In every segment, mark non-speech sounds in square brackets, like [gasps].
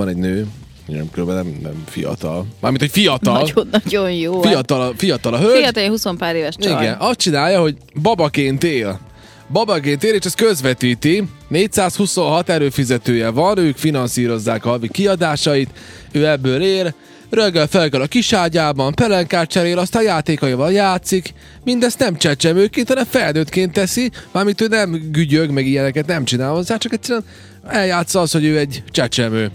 van egy nő, nem, kb. nem, nem fiatal. Mármint, hogy fiatal. Nagyon-nagyon jó. Fiatal, fiatal a hölgy. Fiatal, 20 pár éves csaj. Igen, azt csinálja, hogy babaként él. Babaként él, és ezt közvetíti. 426 erőfizetője van, ők finanszírozzák a havi kiadásait, ő ebből él, reggel felkel a kiságyában, pelenkát cserél, aztán játékaival játszik, mindezt nem csecsemőként, hanem felnőttként teszi, mármint ő nem gügyög, meg ilyeneket nem csinál hozzá, csak egyszerűen eljátsza az, hogy ő egy csecsemő.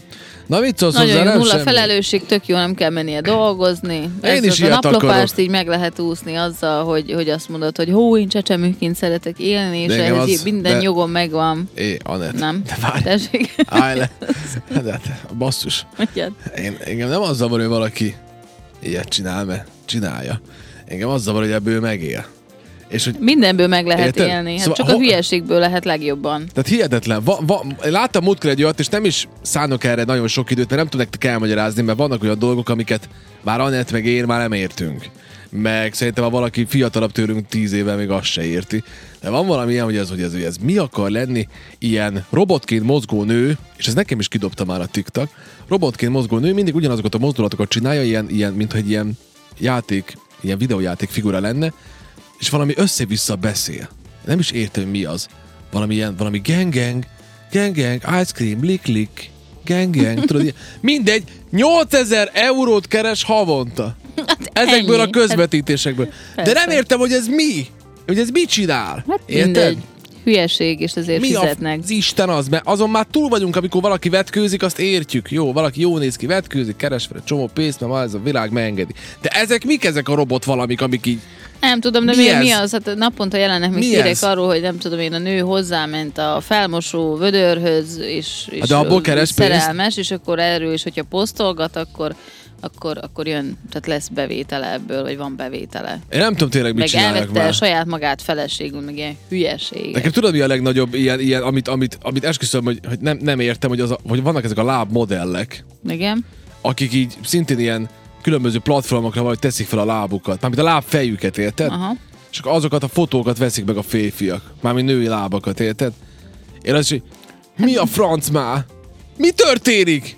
Na mit szólsz hozzá? Nagyon jó, Nem nulla semmi. felelősség, tök jó, nem kell mennie dolgozni. Ez is az a ilyet naplopást akarok. így meg lehet úszni azzal, hogy, hogy azt mondod, hogy hó, én csecsemőként szeretek élni, és ehhez az- minden de- jogom megvan. É, Anett. Nem? De várj. Tessék. Állj le. [laughs] De, hát, basszus. Mondjad. Én, engem nem az zavar, hogy valaki ilyet csinál, mert csinálja. Engem az zavar, hogy ebből megél. És hogy Mindenből meg lehet Érted? élni. Hát Szóval csak a ho- hülyeségből lehet legjobban. Tehát hihetetlen. Va, va, láttam múltkor egy olyat, és nem is szánok erre nagyon sok időt, mert nem tudom nektek elmagyarázni, mert vannak olyan dolgok, amiket már Anett meg én már nem értünk. Meg szerintem, ha valaki fiatalabb tőlünk tíz éve még azt se érti. De van valami ilyen, hogy ez, hogy ez, hogy ez mi akar lenni ilyen robotként mozgó nő, és ez nekem is kidobta már a TikTok, robotként mozgó nő mindig ugyanazokat a mozdulatokat csinálja, ilyen, ilyen mint hogy ilyen játék, ilyen videójáték figura lenne, és valami össze-vissza beszél. Nem is értem, mi az. Valami ilyen, valami gang gang, ice cream, lik lik, gang gang, tudod, ilyen. mindegy, 8000 eurót keres havonta. [laughs] Ezekből ennyi. a közvetítésekből. De Persze. nem értem, hogy ez mi? Hogy ez mit csinál? Hát Érted? mindegy. Hülyeség, és ezért Mi fizetnek. az Isten az? Mert azon már túl vagyunk, amikor valaki vetkőzik, azt értjük. Jó, valaki jó néz ki, vetkőzik, keres fel egy csomó pénzt, mert ma ez a világ megengedi. De ezek mik ezek a robot valamik, amik így... Nem tudom, de Mi mi, ez? mi az? Hát naponta jelennek még hírek arról, hogy nem tudom én, a nő hozzáment a felmosó vödörhöz, és, és de abból keres szerelmes, és akkor erről is, hogyha posztolgat, akkor, akkor, akkor jön, tehát lesz bevétele ebből, vagy van bevétele. Én nem tudom tényleg, mit meg elvette már. saját magát feleségül, meg ilyen hülyeség. Nekem tudod, mi a legnagyobb ilyen, ilyen amit, amit, amit esküszöm, hogy, hogy nem, nem értem, hogy, az a, hogy vannak ezek a lábmodellek, Igen? akik így szintén ilyen különböző platformokra vagy teszik fel a lábukat, mármint a lábfejüket, érted? Aha. És akkor azokat a fotókat veszik meg a férfiak. Mármint női lábakat, érted? Én az, hogy mi a franc már? Mi történik?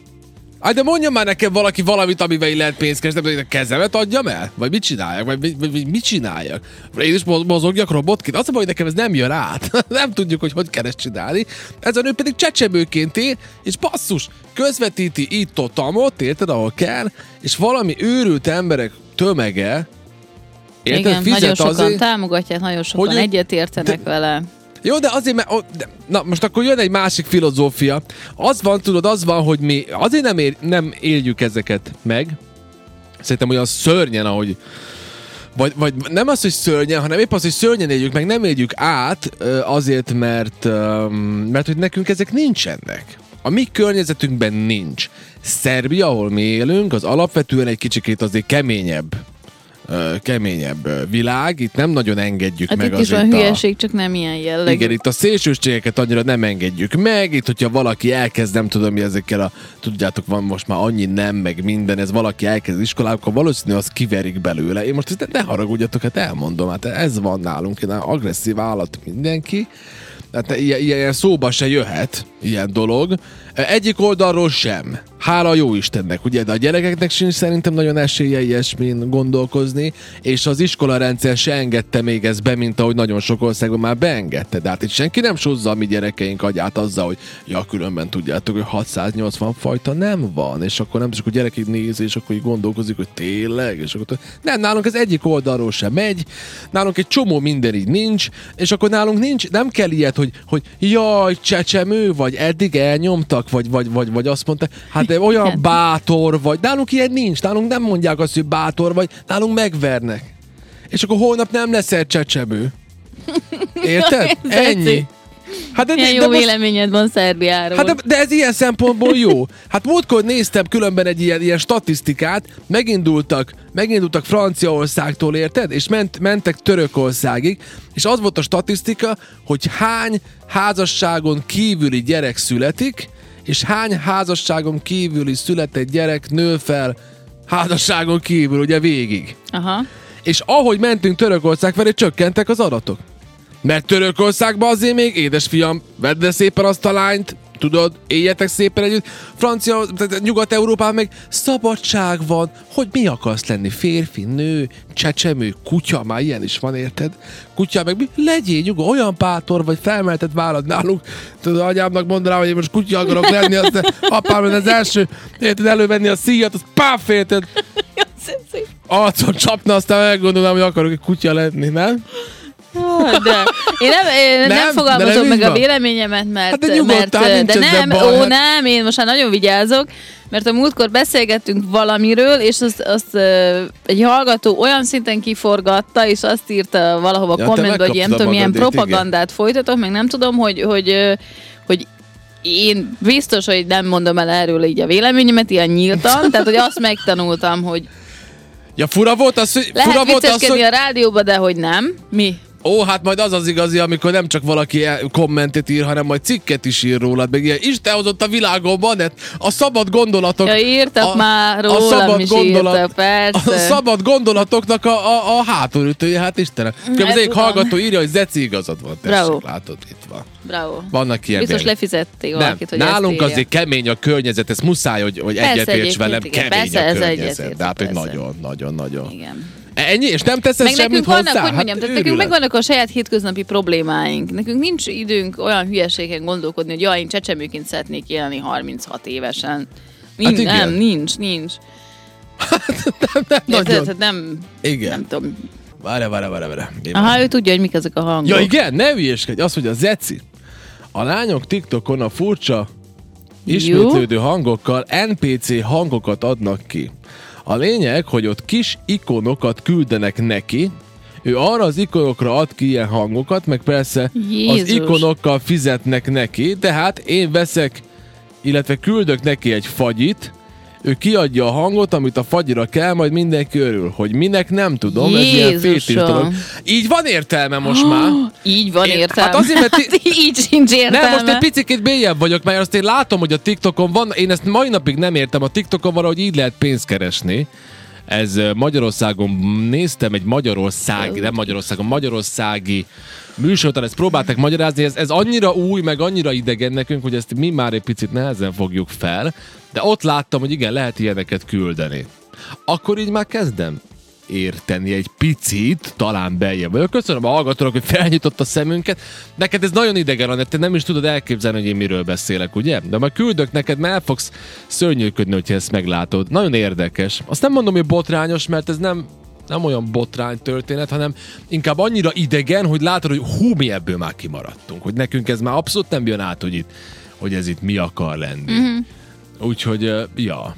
Hát de mondja már nekem valaki valamit, amivel így lehet pénzt keresni, hogy a kezemet adjam el? Vagy mit csináljak? Vagy, vagy, vagy, vagy mit csináljak? Én is moz- mozogjak robotként? Az a baj, hogy nekem ez nem jön át. [laughs] nem tudjuk, hogy hogy kell ezt csinálni. Ez a nő pedig csecsemőként él, és basszus, közvetíti itt ott, amott, érted, ahol kell, és valami őrült emberek tömege, érted, Igen, nagyon fizet sokan azért, támogatják, nagyon sokan Hogy egyetértenek vele. Jó, de azért, mert... De, na, most akkor jön egy másik filozófia. Az van, tudod, az van, hogy mi azért nem, ér, nem éljük ezeket meg. Szerintem olyan szörnyen, ahogy... Vagy, vagy nem az, hogy szörnyen, hanem épp az, hogy szörnyen éljük meg, nem éljük át azért, mert, mert hogy nekünk ezek nincsenek. A mi környezetünkben nincs. Szerbia, ahol mi élünk, az alapvetően egy kicsikét azért keményebb keményebb világ, itt nem nagyon engedjük Hát meg itt is van a... hülyeség, csak nem ilyen jellegű. Igen, itt a szélsőségeket annyira nem engedjük meg, itt hogyha valaki elkezd, nem tudom mi ezekkel a, tudjátok, van most már annyi nem, meg minden, ez valaki elkezd iskolába, akkor valószínű az kiverik belőle. Én most ezt ne haragudjatok, hát elmondom, hát ez van nálunk, én agresszív állat mindenki, Hát ilyen, ilyen szóba se jöhet, ilyen dolog. Egyik oldalról sem. Hála jó Istennek, ugye? De a gyerekeknek sincs szerintem nagyon esélye ilyesmin gondolkozni, és az iskolarendszer se engedte még ezt be, mint ahogy nagyon sok országban már beengedte. De hát itt senki nem sózza a mi gyerekeink agyát azzal, hogy ja, különben tudjátok, hogy 680 fajta nem van, és akkor nem csak a gyerek így néz, és akkor így gondolkozik, hogy tényleg, és akkor nem, nálunk ez egyik oldalról sem megy, nálunk egy csomó minden így nincs, és akkor nálunk nincs, nem kell ilyet, hogy, hogy jaj, csecsemő vagy, eddig elnyomtak, vagy, vagy, vagy, vagy azt mondta, hát de olyan bátor vagy, nálunk ilyen nincs, nálunk nem mondják azt, hogy bátor vagy, nálunk megvernek. És akkor holnap nem leszel csecsemő. [laughs] Érted? Ennyi. Hát de, Milyen de jó most- véleményed van Szerbiáról. Hát de, de ez ilyen szempontból jó. Hát múltkor néztem különben egy ilyen, ilyen statisztikát, megindultak, megindultak Franciaországtól, érted? És ment, mentek Törökországig, és az volt a statisztika, hogy hány házasságon kívüli gyerek születik, és hány házasságon kívüli született gyerek nő fel házasságon kívül, ugye végig. Aha. És ahogy mentünk Törökország felé, csökkentek az adatok. Mert Törökországban azért még, édesfiam, vedd le szépen azt a lányt, tudod, éljetek szépen együtt. Francia, tehát Nyugat-Európában meg szabadság van, hogy mi akarsz lenni, férfi, nő, csecsemő, kutya, már ilyen is van, érted? Kutya meg mi? Legyél nyugodt, olyan bátor vagy, felmelted vállad nálunk. Tudod, anyámnak mondanám, hogy én most kutya akarok lenni, azt apám az első, érted, elővenni a szíjat, azt páf, érted? [laughs] Arcon csapna, aztán meggondolnám, hogy akarok egy kutya lenni, nem? De én nem, én nem, Nem, nem fogalmazom nem meg így a van. véleményemet, mert, Hát de mert de nem, baj, ó hát- nem, én most már nagyon vigyázok, mert a múltkor beszélgettünk valamiről, és azt, azt egy hallgató olyan szinten kiforgatta, és azt írta valahova Ja, ja, te kommentbe, hogy megkaptad tudom, ilyen magadét, igen. propagandát folytatok, meg nem tudom, hogy, hogy, hogy én biztos, hogy nem mondom el erről így a véleményemet, ilyen nyíltan, [laughs] tehát hogy azt megtanultam, hogy Ja, fura volt az, hogy... lehet fura volt az, hogy... a rádióba, de hogy nem. Mi? Ó, hát majd az az igazi, amikor nem csak valaki el- kommentet ír, hanem majd cikket is ír rólad, meg ilyen Isten hozott a világon van, a szabad gondolatok... Ja, írtak a, már rólam is írtak, persze. A szabad gondolatoknak a, a, a hátulütője, hát Istenem. Mm, az egyik hallgató írja, hogy Zeci igazad van, tessék, Bravo. látod, itt van. Bravo. Vannak ilyen Biztos vélemény- lefizették Nem, valakit, hogy nálunk ezt azért kemény a környezet, ez muszáj, hogy, hogy egyetérts velem, igen, kemény persze, a ez környezet. egyetértek, De hát, hogy nagyon, nagyon, nagyon. Igen. Ennyi, és nem teszed Meg semmit nekünk hozzá? vannak, hogy Hát mondjam, tehát nekünk megvannak a saját hétköznapi problémáink. Nekünk nincs időnk olyan hülyeségen gondolkodni, hogy jaj, én csecsemőként szeretnék élni 36 évesen. Nincs, Hát nem, nincs, nincs. Nem, Érted? nagyon. Tehát nem, Igen. nem tudom. Várj, várj, várj, várj. Aha, ő tudja, hogy mik ezek a hangok. Ja igen, ne hülyéskedj. Azt mondja, Zeci, a lányok TikTokon a furcsa ismétlődő hangokkal NPC hangokat adnak ki. A lényeg, hogy ott kis ikonokat küldenek neki, ő arra az ikonokra ad ki ilyen hangokat, meg persze Jézus. az ikonokkal fizetnek neki, tehát én veszek, illetve küldök neki egy fagyit, ő kiadja a hangot, amit a fagyira kell, majd mindenki örül. Hogy minek nem tudom, ez ilyen Jézusom. fétis dolog. Így van értelme most már. [gasps] Így van Én- értelme. hát azért, mert ti- [laughs] így sincs értelme. Nem, most egy picit bélyebb vagyok, mert azt én látom, hogy a TikTokon van, én ezt mai napig nem értem, a TikTokon van, hogy így lehet pénzt keresni. Ez Magyarországon néztem egy magyarországi, nem Magyarországon, magyarországi műsortan ezt próbálták magyarázni, ez, ez annyira új, meg annyira idegen nekünk, hogy ezt mi már egy picit nehezen fogjuk fel, de ott láttam, hogy igen, lehet ilyeneket küldeni. Akkor így már kezdem érteni egy picit, talán beljebb vagyok. Köszönöm a hallgatónak, hogy felnyitott a szemünket. Neked ez nagyon idegen, Anett, te nem is tudod elképzelni, hogy én miről beszélek, ugye? De majd küldök neked, mert el fogsz szörnyűködni, hogyha ezt meglátod. Nagyon érdekes. Azt nem mondom, hogy botrányos, mert ez nem, nem olyan botrány történet, hanem inkább annyira idegen, hogy látod, hogy hú, mi ebből már kimaradtunk. Hogy nekünk ez már abszolút nem jön át, hogy itt, hogy ez itt mi akar lenni. Mm-hmm. Úgyhogy, ja,